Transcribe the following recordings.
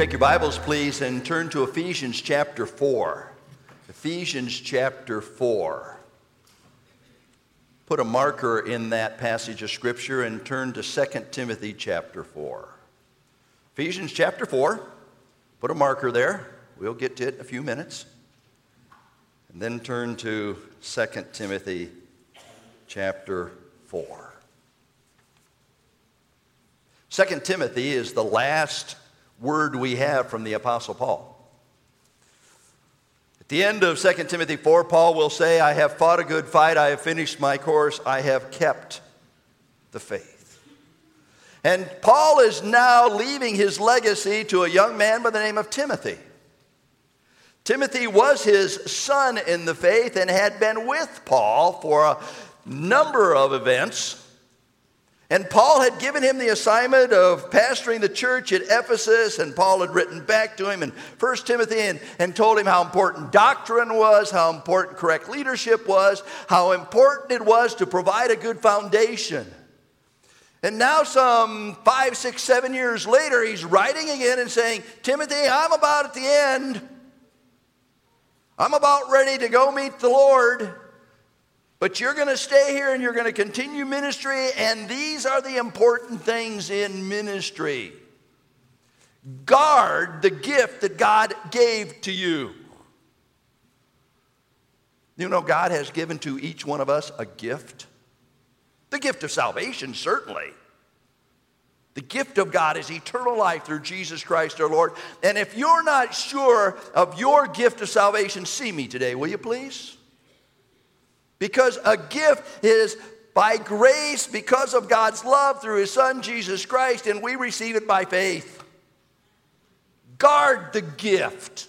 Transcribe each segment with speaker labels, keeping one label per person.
Speaker 1: Take your Bibles, please, and turn to Ephesians chapter 4. Ephesians chapter 4. Put a marker in that passage of Scripture and turn to 2 Timothy chapter 4. Ephesians chapter 4. Put a marker there. We'll get to it in a few minutes. And then turn to 2 Timothy chapter 4. 2 Timothy is the last word we have from the Apostle Paul. At the end of 2 Timothy 4, Paul will say, I have fought a good fight, I have finished my course, I have kept the faith. And Paul is now leaving his legacy to a young man by the name of Timothy. Timothy was his son in the faith and had been with Paul for a number of events. And Paul had given him the assignment of pastoring the church at Ephesus, and Paul had written back to him in 1 Timothy and, and told him how important doctrine was, how important correct leadership was, how important it was to provide a good foundation. And now, some five, six, seven years later, he's writing again and saying, Timothy, I'm about at the end. I'm about ready to go meet the Lord. But you're going to stay here and you're going to continue ministry, and these are the important things in ministry. Guard the gift that God gave to you. You know, God has given to each one of us a gift. The gift of salvation, certainly. The gift of God is eternal life through Jesus Christ our Lord. And if you're not sure of your gift of salvation, see me today, will you please? Because a gift is by grace because of God's love through his son Jesus Christ, and we receive it by faith. Guard the gift.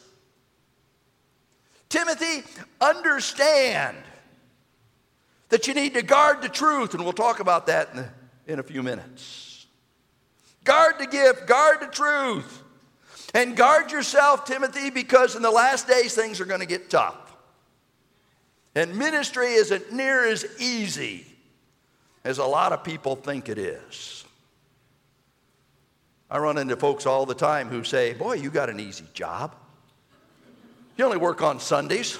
Speaker 1: Timothy, understand that you need to guard the truth, and we'll talk about that in, in a few minutes. Guard the gift, guard the truth, and guard yourself, Timothy, because in the last days things are going to get tough. And ministry isn't near as easy as a lot of people think it is. I run into folks all the time who say, Boy, you got an easy job. You only work on Sundays.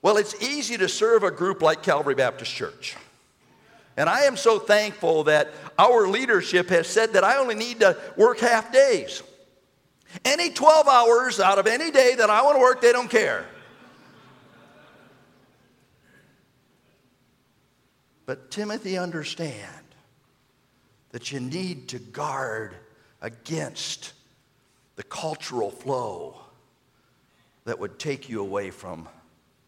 Speaker 1: Well, it's easy to serve a group like Calvary Baptist Church. And I am so thankful that our leadership has said that I only need to work half days. Any 12 hours out of any day that I want to work, they don't care. But Timothy, understand that you need to guard against the cultural flow that would take you away from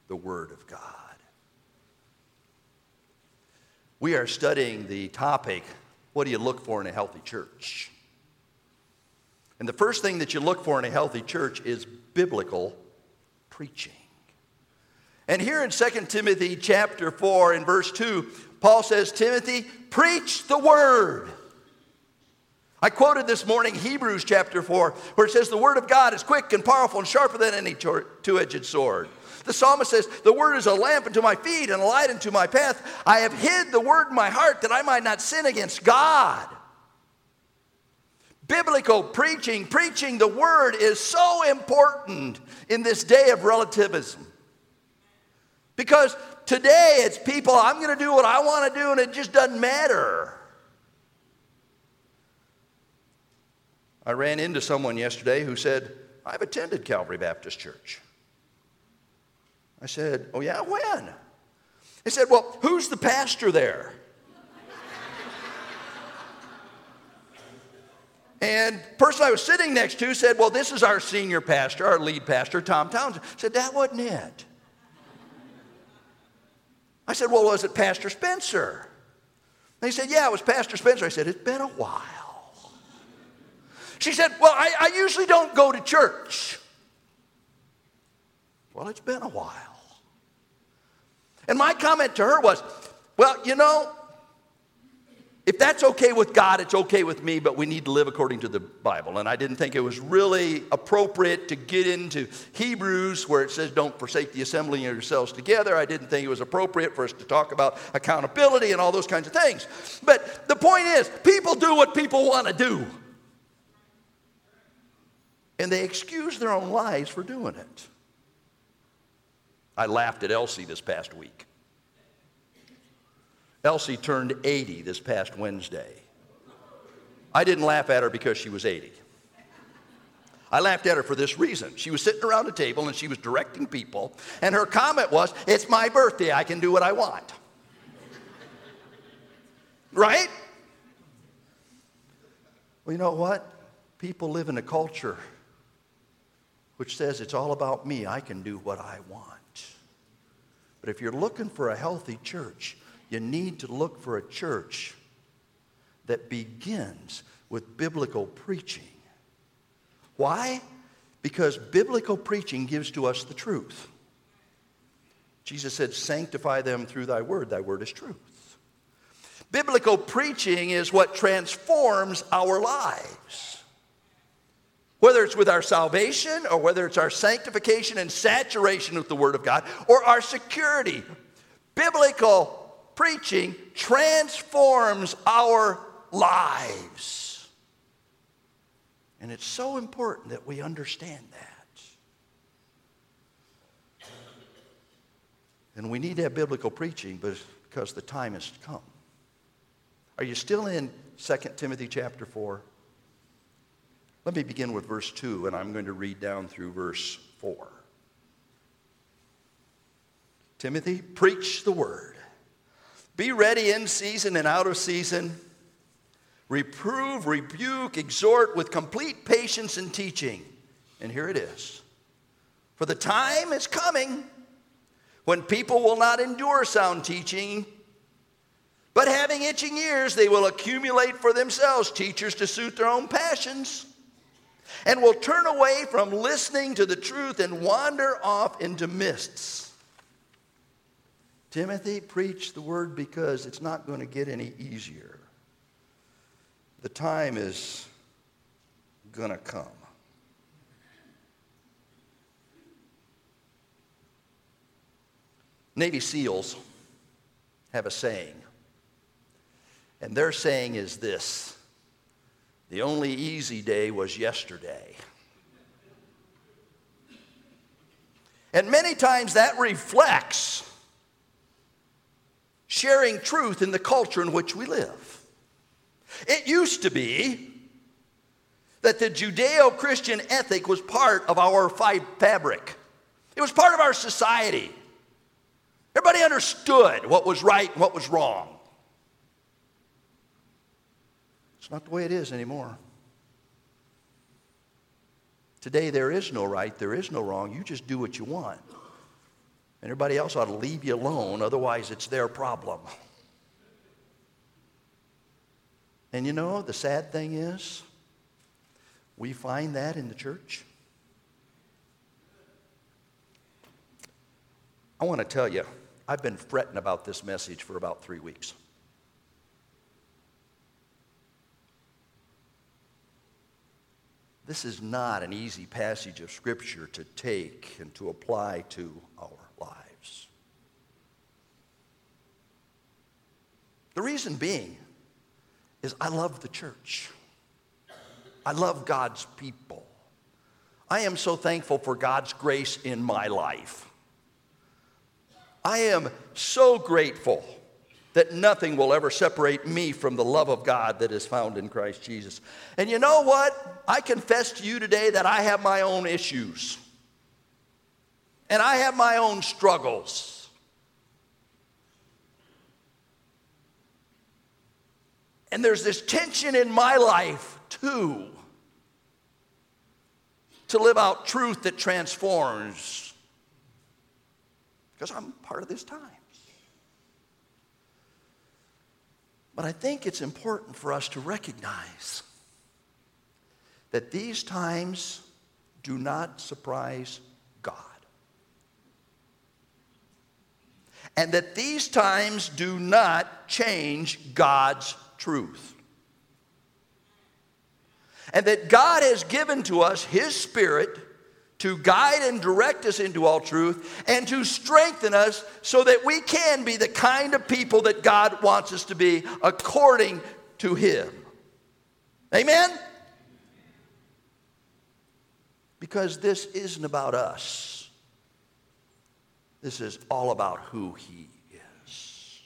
Speaker 1: the Word of God. We are studying the topic what do you look for in a healthy church? And the first thing that you look for in a healthy church is biblical preaching. And here in 2 Timothy chapter 4 in verse 2, Paul says, Timothy, preach the word. I quoted this morning Hebrews chapter 4, where it says, The word of God is quick and powerful and sharper than any two edged sword. The psalmist says, The word is a lamp unto my feet and a light unto my path. I have hid the word in my heart that I might not sin against God. Biblical preaching, preaching the word is so important in this day of relativism. Because today it's people, I'm going to do what I want to do and it just doesn't matter. I ran into someone yesterday who said, I've attended Calvary Baptist Church. I said, Oh, yeah, when? He said, Well, who's the pastor there? And person I was sitting next to said, Well, this is our senior pastor, our lead pastor, Tom Townsend. I said, That wasn't it. I said, Well, was it Pastor Spencer? And he said, Yeah, it was Pastor Spencer. I said, It's been a while. She said, Well, I, I usually don't go to church. Well, it's been a while. And my comment to her was, Well, you know, if that's okay with God, it's okay with me, but we need to live according to the Bible. And I didn't think it was really appropriate to get into Hebrews where it says, don't forsake the assembling of yourselves together. I didn't think it was appropriate for us to talk about accountability and all those kinds of things. But the point is, people do what people want to do. And they excuse their own lives for doing it. I laughed at Elsie this past week. Elsie turned 80 this past Wednesday. I didn't laugh at her because she was 80. I laughed at her for this reason. She was sitting around a table and she was directing people, and her comment was, It's my birthday, I can do what I want. right? Well, you know what? People live in a culture which says it's all about me, I can do what I want. But if you're looking for a healthy church, you need to look for a church that begins with biblical preaching. Why? Because biblical preaching gives to us the truth. Jesus said, Sanctify them through thy word. Thy word is truth. Biblical preaching is what transforms our lives. Whether it's with our salvation or whether it's our sanctification and saturation with the Word of God or our security, biblical preaching transforms our lives. And it's so important that we understand that. And we need to have biblical preaching because the time has come. Are you still in 2 Timothy chapter 4? Let me begin with verse 2, and I'm going to read down through verse 4. Timothy, preach the word. Be ready in season and out of season. Reprove, rebuke, exhort with complete patience and teaching. And here it is. For the time is coming when people will not endure sound teaching, but having itching ears, they will accumulate for themselves teachers to suit their own passions, and will turn away from listening to the truth and wander off into mists. Timothy, preach the word because it's not going to get any easier. The time is going to come. Navy SEALs have a saying, and their saying is this the only easy day was yesterday. And many times that reflects sharing truth in the culture in which we live. It used to be that the Judeo Christian ethic was part of our fabric, it was part of our society. Everybody understood what was right and what was wrong. It's not the way it is anymore. Today, there is no right, there is no wrong. You just do what you want. Everybody else ought to leave you alone, otherwise, it's their problem. And you know, the sad thing is, we find that in the church. I want to tell you, I've been fretting about this message for about three weeks. This is not an easy passage of Scripture to take and to apply to our lives. The reason being is I love the church. I love God's people. I am so thankful for God's grace in my life. I am so grateful that nothing will ever separate me from the love of God that is found in Christ Jesus. And you know what? I confess to you today that I have my own issues. And I have my own struggles. And there's this tension in my life, too, to live out truth that transforms. Because I'm part of this time. But I think it's important for us to recognize that these times do not surprise God. and that these times do not change God's truth. And that God has given to us His Spirit to guide and direct us into all truth and to strengthen us so that we can be the kind of people that God wants us to be according to Him. Amen? Because this isn't about us, this is all about who He is.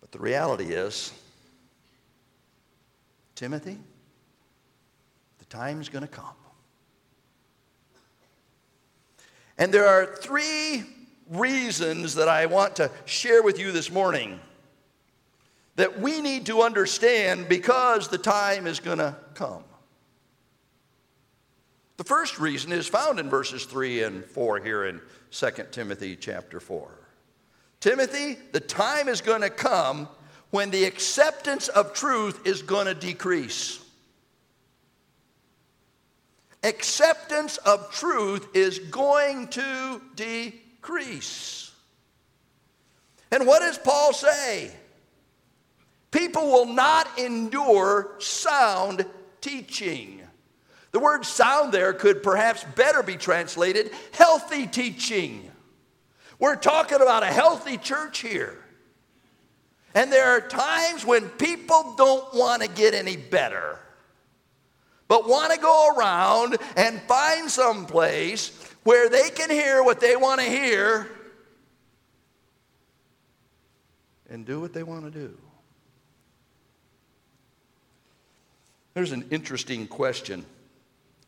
Speaker 1: But the reality is, Timothy, time's going to come. And there are three reasons that I want to share with you this morning that we need to understand because the time is going to come. The first reason is found in verses 3 and 4 here in 2 Timothy chapter 4. Timothy, the time is going to come when the acceptance of truth is going to decrease. Acceptance of truth is going to decrease. And what does Paul say? People will not endure sound teaching. The word sound there could perhaps better be translated healthy teaching. We're talking about a healthy church here. And there are times when people don't want to get any better, but want to go around and find some place where they can hear what they want to hear and do what they want to do. There's an interesting question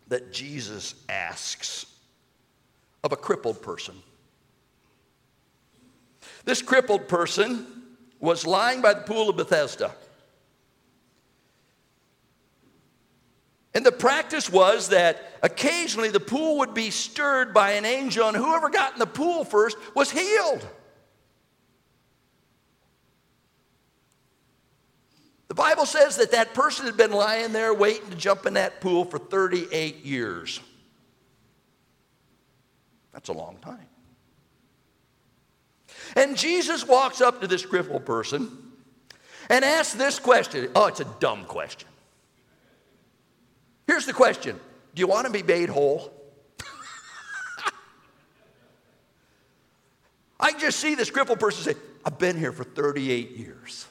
Speaker 1: that Jesus asks of a crippled person. This crippled person was lying by the pool of Bethesda. And the practice was that occasionally the pool would be stirred by an angel, and whoever got in the pool first was healed. The Bible says that that person had been lying there waiting to jump in that pool for 38 years. That's a long time. And Jesus walks up to this crippled person and asks this question. Oh, it's a dumb question. Here's the question Do you want to be made whole? I just see this crippled person say, I've been here for 38 years.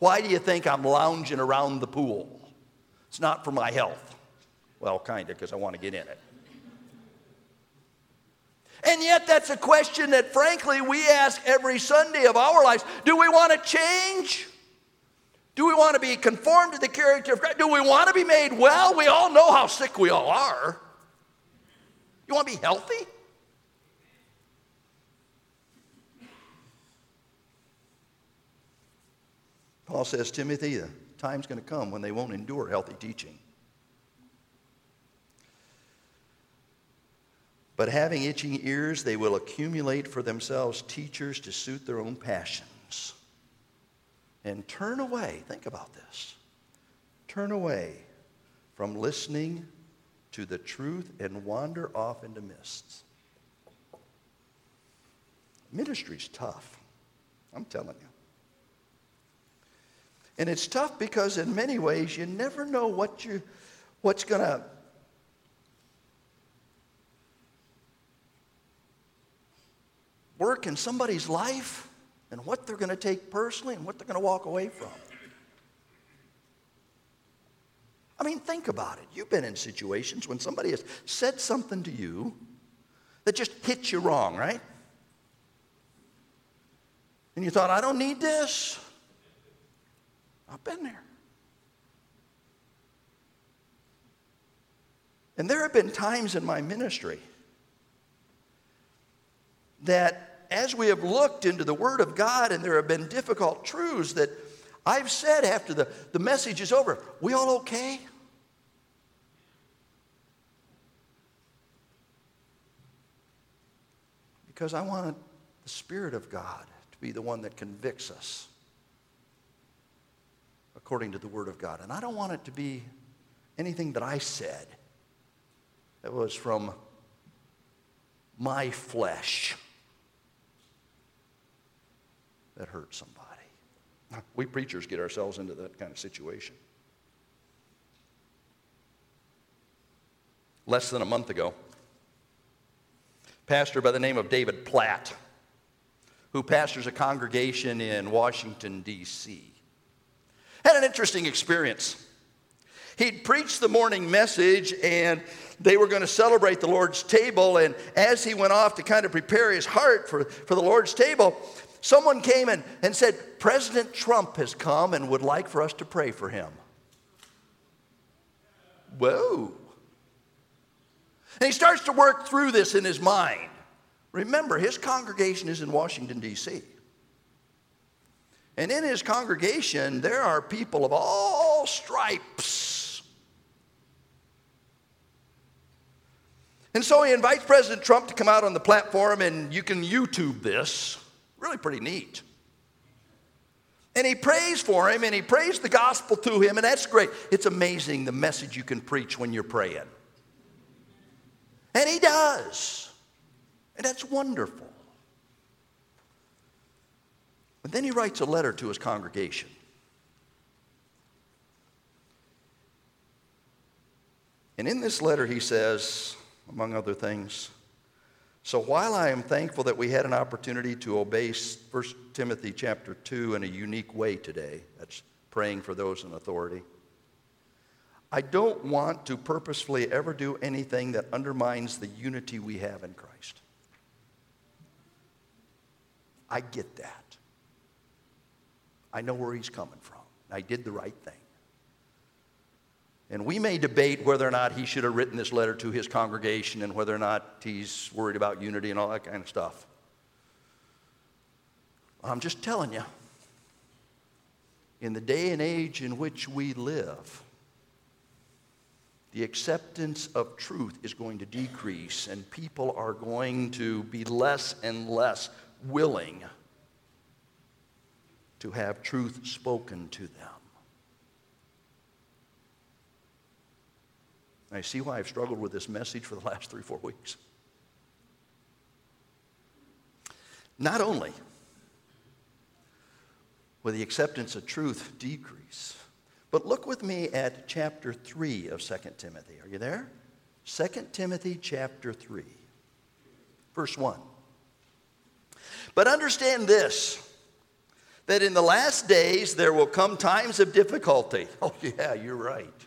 Speaker 1: Why do you think I'm lounging around the pool? It's not for my health. Well, kind of, because I want to get in it. And yet, that's a question that, frankly, we ask every Sunday of our lives. Do we want to change? Do we want to be conformed to the character of Christ? Do we want to be made well? We all know how sick we all are. You want to be healthy? Paul says, Timothy, the time's going to come when they won't endure healthy teaching. But having itching ears, they will accumulate for themselves teachers to suit their own passions. And turn away, think about this. Turn away from listening to the truth and wander off into mists. Ministry's tough. I'm telling you. And it's tough because in many ways you never know what you what's going to work in somebody's life and what they're going to take personally and what they're going to walk away from. I mean, think about it. You've been in situations when somebody has said something to you that just hit you wrong, right? And you thought, I don't need this. I've been there. And there have been times in my ministry that as we have looked into the Word of God and there have been difficult truths that I've said after the, the message is over, we all okay? Because I want the Spirit of God to be the one that convicts us according to the Word of God. And I don't want it to be anything that I said that was from my flesh. That hurt somebody. We preachers get ourselves into that kind of situation. Less than a month ago, pastor by the name of David Platt, who pastors a congregation in Washington, D.C., had an interesting experience. He'd preached the morning message and they were going to celebrate the Lord's table. And as he went off to kind of prepare his heart for, for the Lord's table, someone came in and said, President Trump has come and would like for us to pray for him. Whoa. And he starts to work through this in his mind. Remember, his congregation is in Washington, D.C. And in his congregation, there are people of all stripes. And so he invites President Trump to come out on the platform, and you can YouTube this. Really pretty neat. And he prays for him, and he prays the gospel to him, and that's great. It's amazing the message you can preach when you're praying. And he does. And that's wonderful. But then he writes a letter to his congregation. And in this letter, he says, among other things, so while I am thankful that we had an opportunity to obey 1 Timothy chapter 2 in a unique way today, that's praying for those in authority, I don't want to purposefully ever do anything that undermines the unity we have in Christ. I get that. I know where he's coming from. I did the right thing. And we may debate whether or not he should have written this letter to his congregation and whether or not he's worried about unity and all that kind of stuff. I'm just telling you, in the day and age in which we live, the acceptance of truth is going to decrease, and people are going to be less and less willing to have truth spoken to them. I see why I've struggled with this message for the last three, four weeks. Not only will the acceptance of truth decrease, but look with me at chapter 3 of 2 Timothy. Are you there? 2 Timothy chapter 3, verse 1. But understand this that in the last days there will come times of difficulty. Oh, yeah, you're right.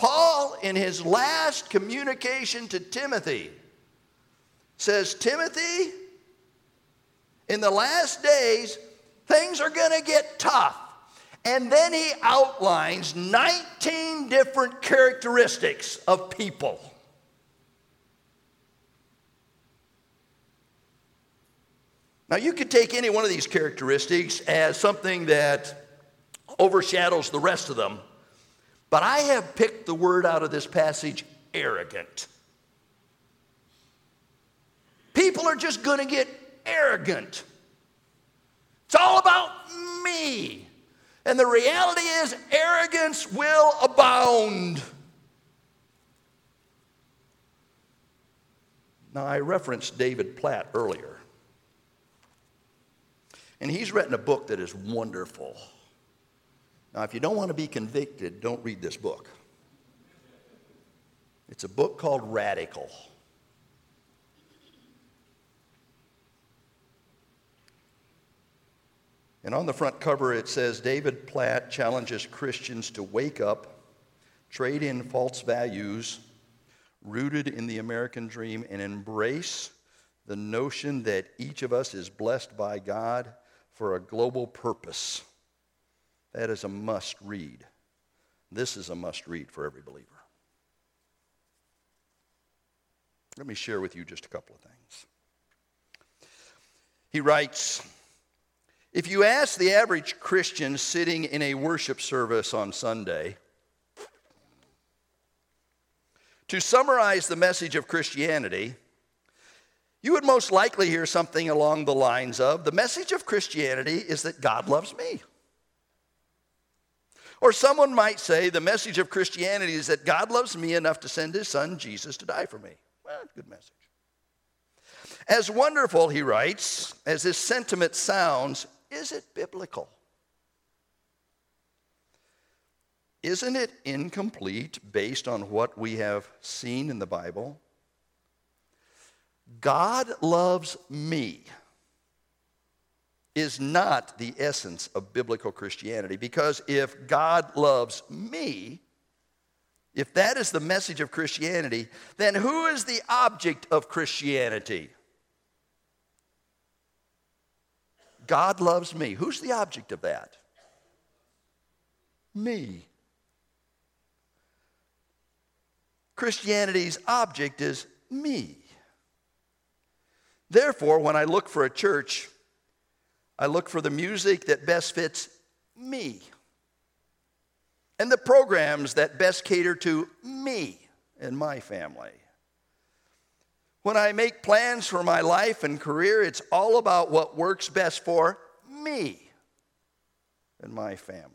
Speaker 1: Paul, in his last communication to Timothy, says, Timothy, in the last days, things are going to get tough. And then he outlines 19 different characteristics of people. Now, you could take any one of these characteristics as something that overshadows the rest of them, but I have picked the word out of this passage arrogant. People are just going to get arrogant. It's all about me. And the reality is, arrogance will abound. Now, I referenced David Platt earlier. And he's written a book that is wonderful. Now, if you don't want to be convicted, don't read this book. It's a book called Radical. And on the front cover, it says David Platt challenges Christians to wake up, trade in false values rooted in the American dream, and embrace the notion that each of us is blessed by God for a global purpose. That is a must read. This is a must read for every believer. Let me share with you just a couple of things. He writes If you ask the average Christian sitting in a worship service on Sunday to summarize the message of Christianity, you would most likely hear something along the lines of The message of Christianity is that God loves me. Or someone might say the message of Christianity is that God loves me enough to send his son Jesus to die for me. Well, good message. As wonderful, he writes, as this sentiment sounds, is it biblical? Isn't it incomplete based on what we have seen in the Bible? God loves me is not the essence of biblical Christianity because if God loves me, if that is the message of Christianity, then who is the object of Christianity? God loves me. Who's the object of that? Me. Christianity's object is me. Therefore, when I look for a church, I look for the music that best fits me and the programs that best cater to me and my family. When I make plans for my life and career, it's all about what works best for me and my family.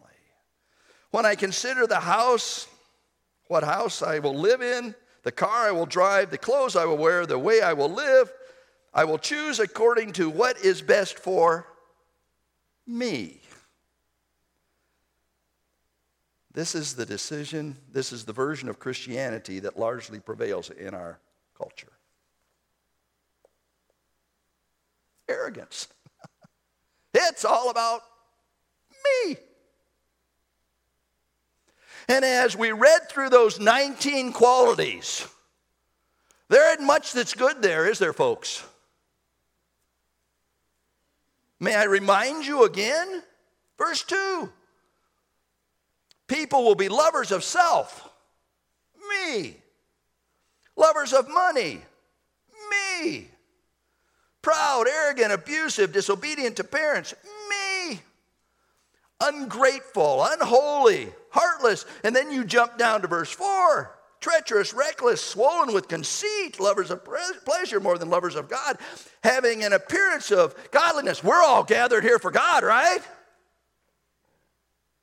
Speaker 1: When I consider the house, what house I will live in, the car I will drive, the clothes I will wear, the way I will live, I will choose according to what is best for me. This is the decision, this is the version of Christianity that largely prevails in our culture. Arrogance. it's all about me. And as we read through those 19 qualities, there isn't much that's good there, is there, folks? May I remind you again? Verse 2 People will be lovers of self, me. Lovers of money, me. Proud, arrogant, abusive, disobedient to parents, me. Ungrateful, unholy, heartless. And then you jump down to verse 4 treacherous, reckless, swollen with conceit, lovers of pleasure more than lovers of God, having an appearance of godliness. We're all gathered here for God, right?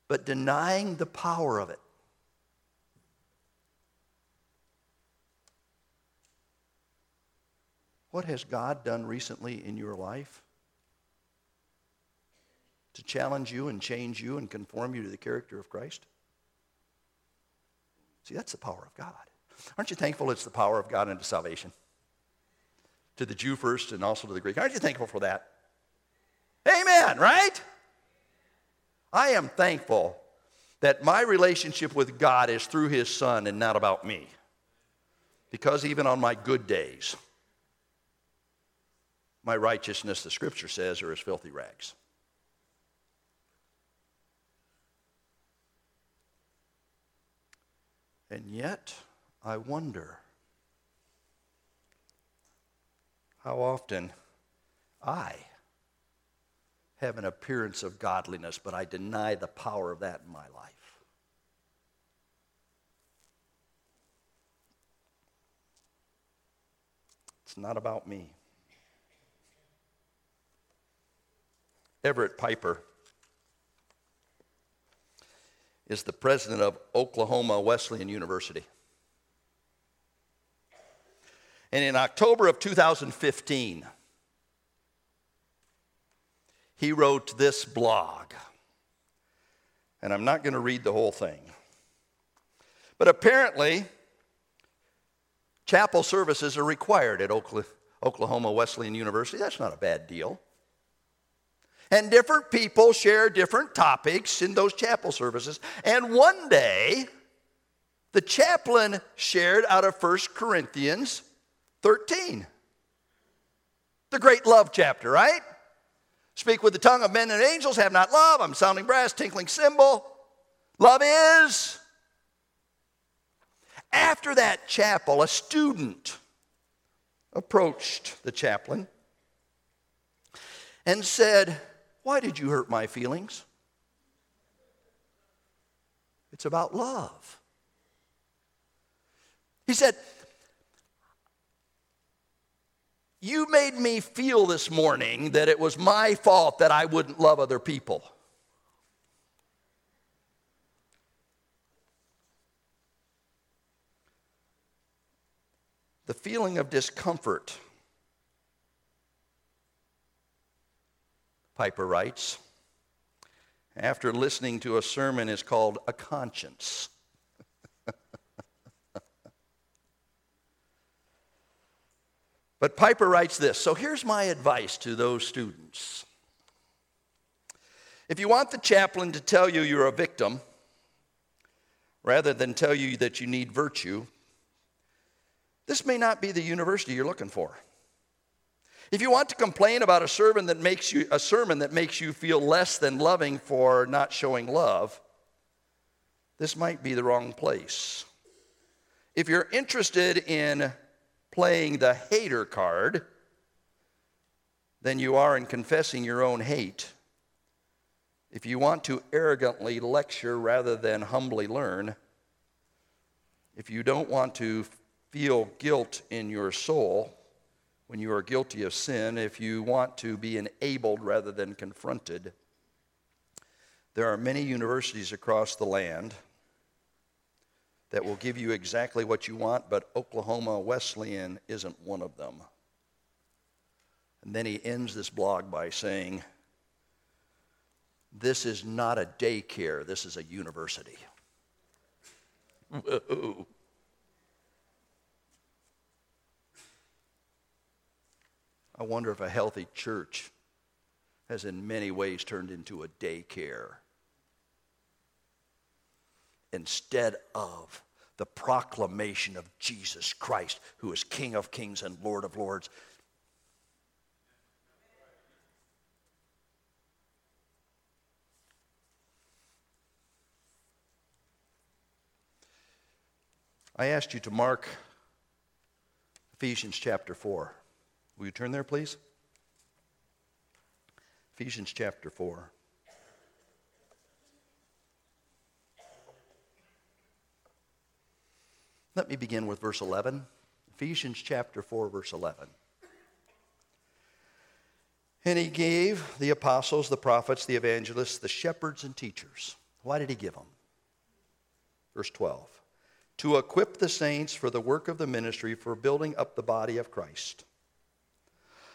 Speaker 1: But denying the power of it. What has God done recently in your life to challenge you and change you and conform you to the character of Christ? See, that's the power of God. Aren't you thankful it's the power of God into salvation? To the Jew first and also to the Greek. Aren't you thankful for that? Amen, right? I am thankful that my relationship with God is through His Son and not about me. Because even on my good days, my righteousness, the scripture says, are as filthy rags. And yet, I wonder how often I have an appearance of godliness, but I deny the power of that in my life. It's not about me. Everett Piper is the president of Oklahoma Wesleyan University. And in October of 2015, he wrote this blog. And I'm not going to read the whole thing. But apparently, chapel services are required at Oklahoma Wesleyan University. That's not a bad deal. And different people share different topics in those chapel services. And one day, the chaplain shared out of 1 Corinthians 13. The great love chapter, right? Speak with the tongue of men and angels, have not love. I'm sounding brass, tinkling cymbal. Love is. After that chapel, a student approached the chaplain and said, Why did you hurt my feelings? It's about love. He said, You made me feel this morning that it was my fault that I wouldn't love other people. The feeling of discomfort, Piper writes, after listening to a sermon is called a conscience. but Piper writes this So here's my advice to those students. If you want the chaplain to tell you you're a victim, rather than tell you that you need virtue, this may not be the university you're looking for. If you want to complain about a sermon that makes you a sermon that makes you feel less than loving for not showing love, this might be the wrong place. If you're interested in playing the hater card than you are in confessing your own hate, if you want to arrogantly lecture rather than humbly learn, if you don't want to feel guilt in your soul, when you are guilty of sin, if you want to be enabled rather than confronted, there are many universities across the land that will give you exactly what you want, but Oklahoma Wesleyan isn't one of them. And then he ends this blog by saying, This is not a daycare, this is a university. Whoa. I wonder if a healthy church has in many ways turned into a daycare instead of the proclamation of Jesus Christ, who is King of kings and Lord of lords. I asked you to mark Ephesians chapter 4. Will you turn there, please? Ephesians chapter 4. Let me begin with verse 11. Ephesians chapter 4, verse 11. And he gave the apostles, the prophets, the evangelists, the shepherds, and teachers. Why did he give them? Verse 12. To equip the saints for the work of the ministry, for building up the body of Christ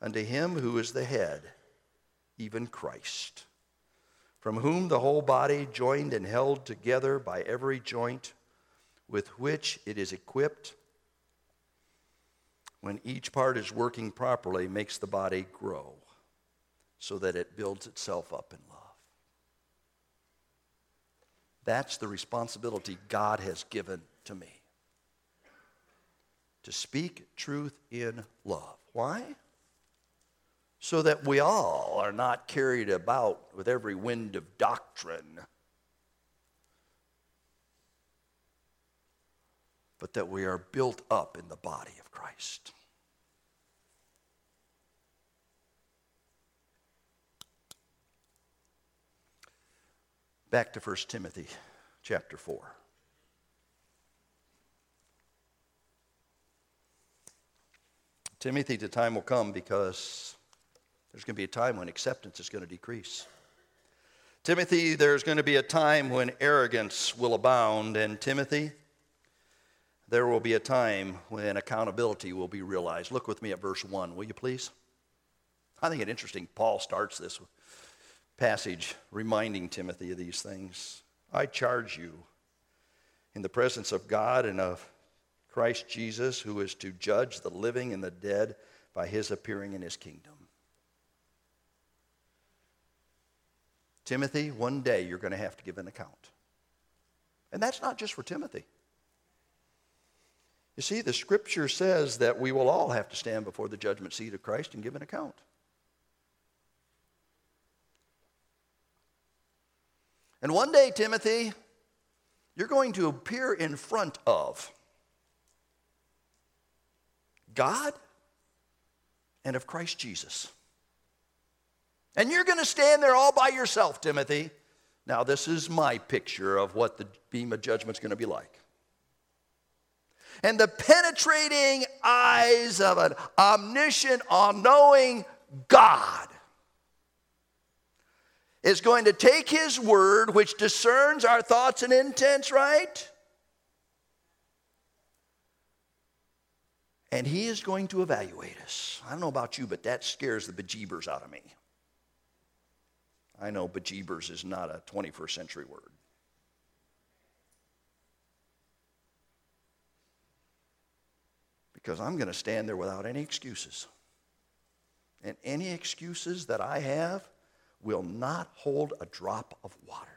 Speaker 1: unto him who is the head, even Christ, from whom the whole body, joined and held together by every joint with which it is equipped, when each part is working properly, makes the body grow so that it builds itself up in love. That's the responsibility God has given to me to speak truth in love. Why? So that we all are not carried about with every wind of doctrine, but that we are built up in the body of Christ. Back to 1 Timothy chapter 4. Timothy, the time will come because there's going to be a time when acceptance is going to decrease. Timothy, there's going to be a time when arrogance will abound. And Timothy, there will be a time when accountability will be realized. Look with me at verse 1, will you please? I think it interesting. Paul starts this passage reminding Timothy of these things. I charge you in the presence of God and of Christ Jesus, who is to judge the living and the dead by his appearing in his kingdom. Timothy, one day you're going to have to give an account. And that's not just for Timothy. You see, the scripture says that we will all have to stand before the judgment seat of Christ and give an account. And one day, Timothy, you're going to appear in front of God and of Christ Jesus. And you're going to stand there all by yourself, Timothy. Now, this is my picture of what the bema judgment's going to be like. And the penetrating eyes of an omniscient, all knowing God is going to take His word, which discerns our thoughts and intents, right? And He is going to evaluate us. I don't know about you, but that scares the bejeebers out of me. I know bejeebers is not a 21st century word. Because I'm going to stand there without any excuses. And any excuses that I have will not hold a drop of water.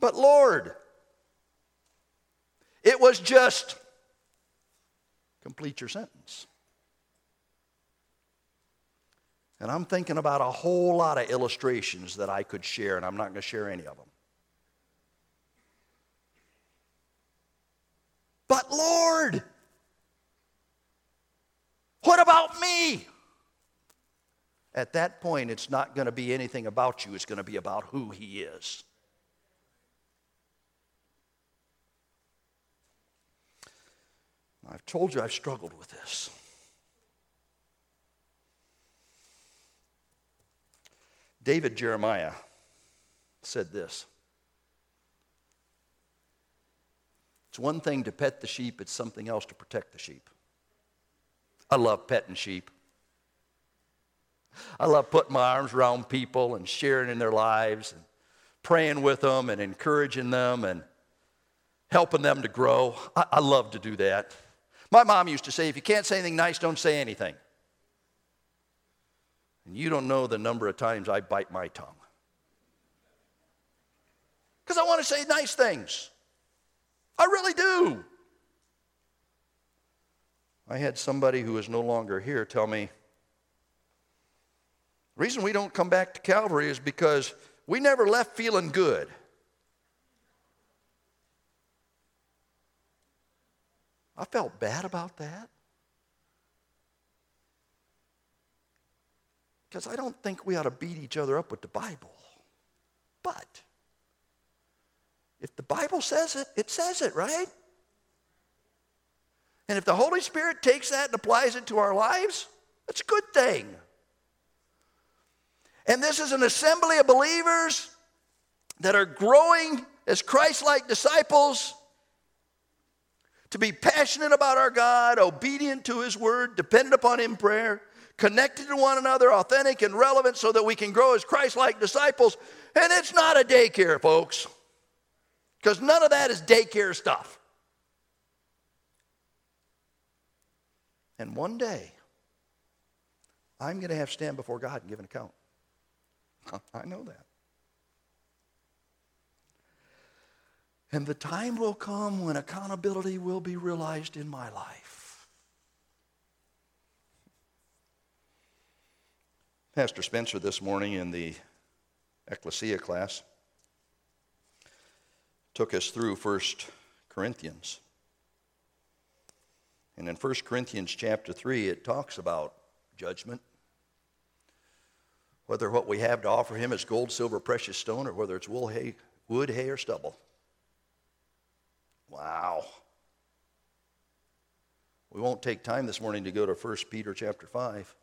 Speaker 1: But Lord, it was just complete your sentence. And I'm thinking about a whole lot of illustrations that I could share, and I'm not going to share any of them. But Lord, what about me? At that point, it's not going to be anything about you, it's going to be about who He is. I've told you I've struggled with this. David Jeremiah said this It's one thing to pet the sheep, it's something else to protect the sheep. I love petting sheep. I love putting my arms around people and sharing in their lives and praying with them and encouraging them and helping them to grow. I, I love to do that. My mom used to say, if you can't say anything nice, don't say anything. And you don't know the number of times I bite my tongue. Because I want to say nice things. I really do. I had somebody who is no longer here tell me the reason we don't come back to Calvary is because we never left feeling good. I felt bad about that. Because I don't think we ought to beat each other up with the Bible. But if the Bible says it, it says it, right? And if the Holy Spirit takes that and applies it to our lives, that's a good thing. And this is an assembly of believers that are growing as Christ like disciples to be passionate about our God, obedient to His word, dependent upon Him in prayer, connected to one another, authentic and relevant so that we can grow as Christ like disciples. And it's not a daycare, folks, because none of that is daycare stuff. And one day, I'm going to have to stand before God and give an account. I know that. And the time will come when accountability will be realized in my life. Pastor Spencer this morning in the Ecclesia class took us through 1 Corinthians. And in 1 Corinthians chapter 3, it talks about judgment. Whether what we have to offer him is gold, silver, precious stone, or whether it's wool, hay, wood, hay, or stubble. Wow. We won't take time this morning to go to 1 Peter chapter 5.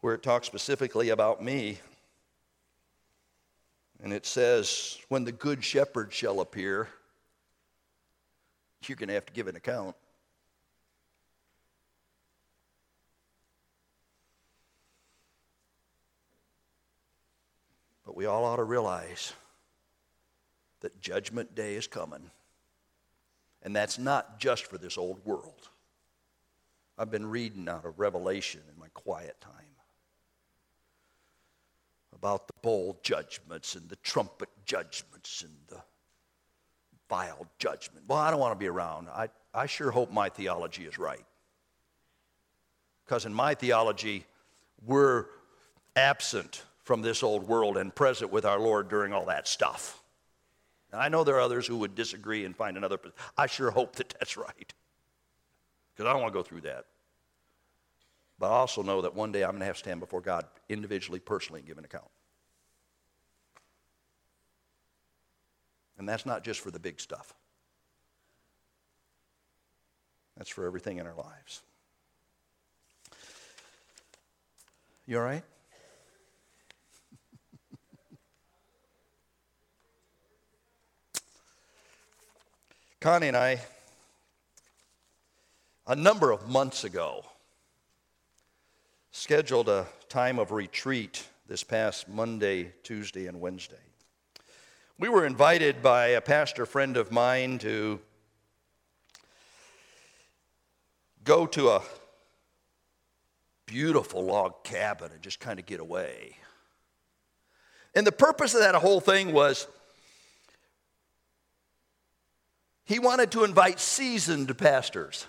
Speaker 1: Where it talks specifically about me. And it says, When the good shepherd shall appear, you're going to have to give an account. But we all ought to realize that Judgment Day is coming. And that's not just for this old world. I've been reading out of Revelation in my quiet time about the bowl judgments and the trumpet judgments and the vial judgment. Well, I don't want to be around. I, I sure hope my theology is right. Because in my theology, we're absent from this old world and present with our Lord during all that stuff. Now, I know there are others who would disagree and find another. I sure hope that that's right. Because I don't want to go through that. But I also know that one day I'm going to have to stand before God individually, personally, and give an account. And that's not just for the big stuff, that's for everything in our lives. You all right? Connie and I, a number of months ago, scheduled a time of retreat this past Monday, Tuesday, and Wednesday. We were invited by a pastor friend of mine to go to a beautiful log cabin and just kind of get away. And the purpose of that whole thing was he wanted to invite seasoned pastors.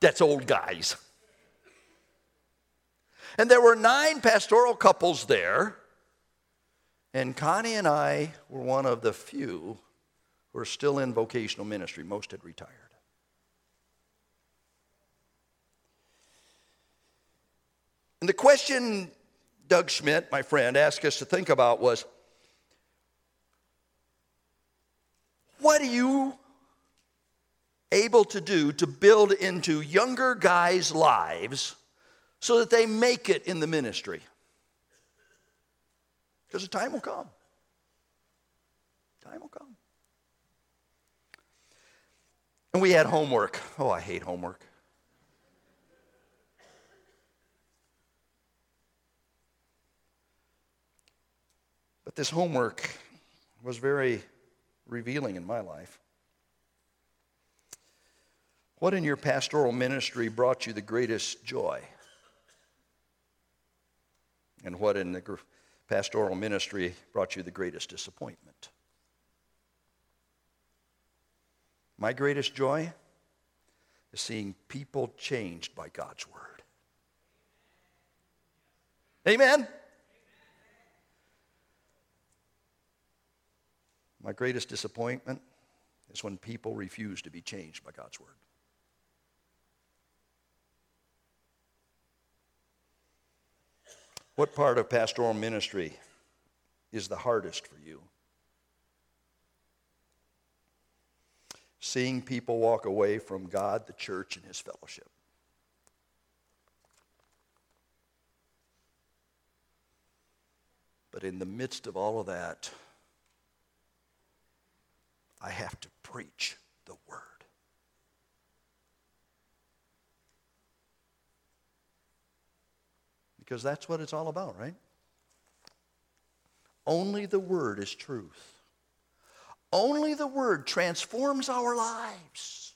Speaker 1: That's old guys. And there were nine pastoral couples there. And Connie and I were one of the few who are still in vocational ministry. Most had retired. And the question Doug Schmidt, my friend, asked us to think about was what do you able to do to build into younger guys' lives so that they make it in the ministry? Because the time will come. Time will come. And we had homework. Oh, I hate homework. But this homework was very revealing in my life. What in your pastoral ministry brought you the greatest joy? And what in the pastoral ministry brought you the greatest disappointment? My greatest joy is seeing people changed by God's word. Amen. My greatest disappointment is when people refuse to be changed by God's word. What part of pastoral ministry is the hardest for you? Seeing people walk away from God, the church, and his fellowship. But in the midst of all of that, I have to preach the word. Because that's what it's all about, right? Only the word is truth. Only the word transforms our lives.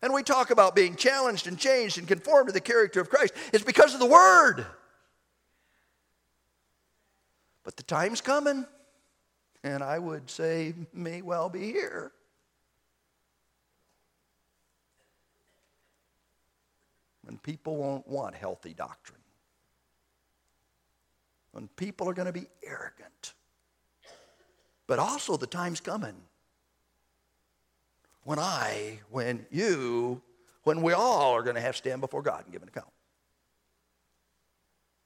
Speaker 1: And we talk about being challenged and changed and conformed to the character of Christ. It's because of the word. But the time's coming and I would say may well be here. When people won't want healthy doctrine, when people are going to be arrogant. But also, the time's coming when I, when you, when we all are going to have to stand before God and give an account.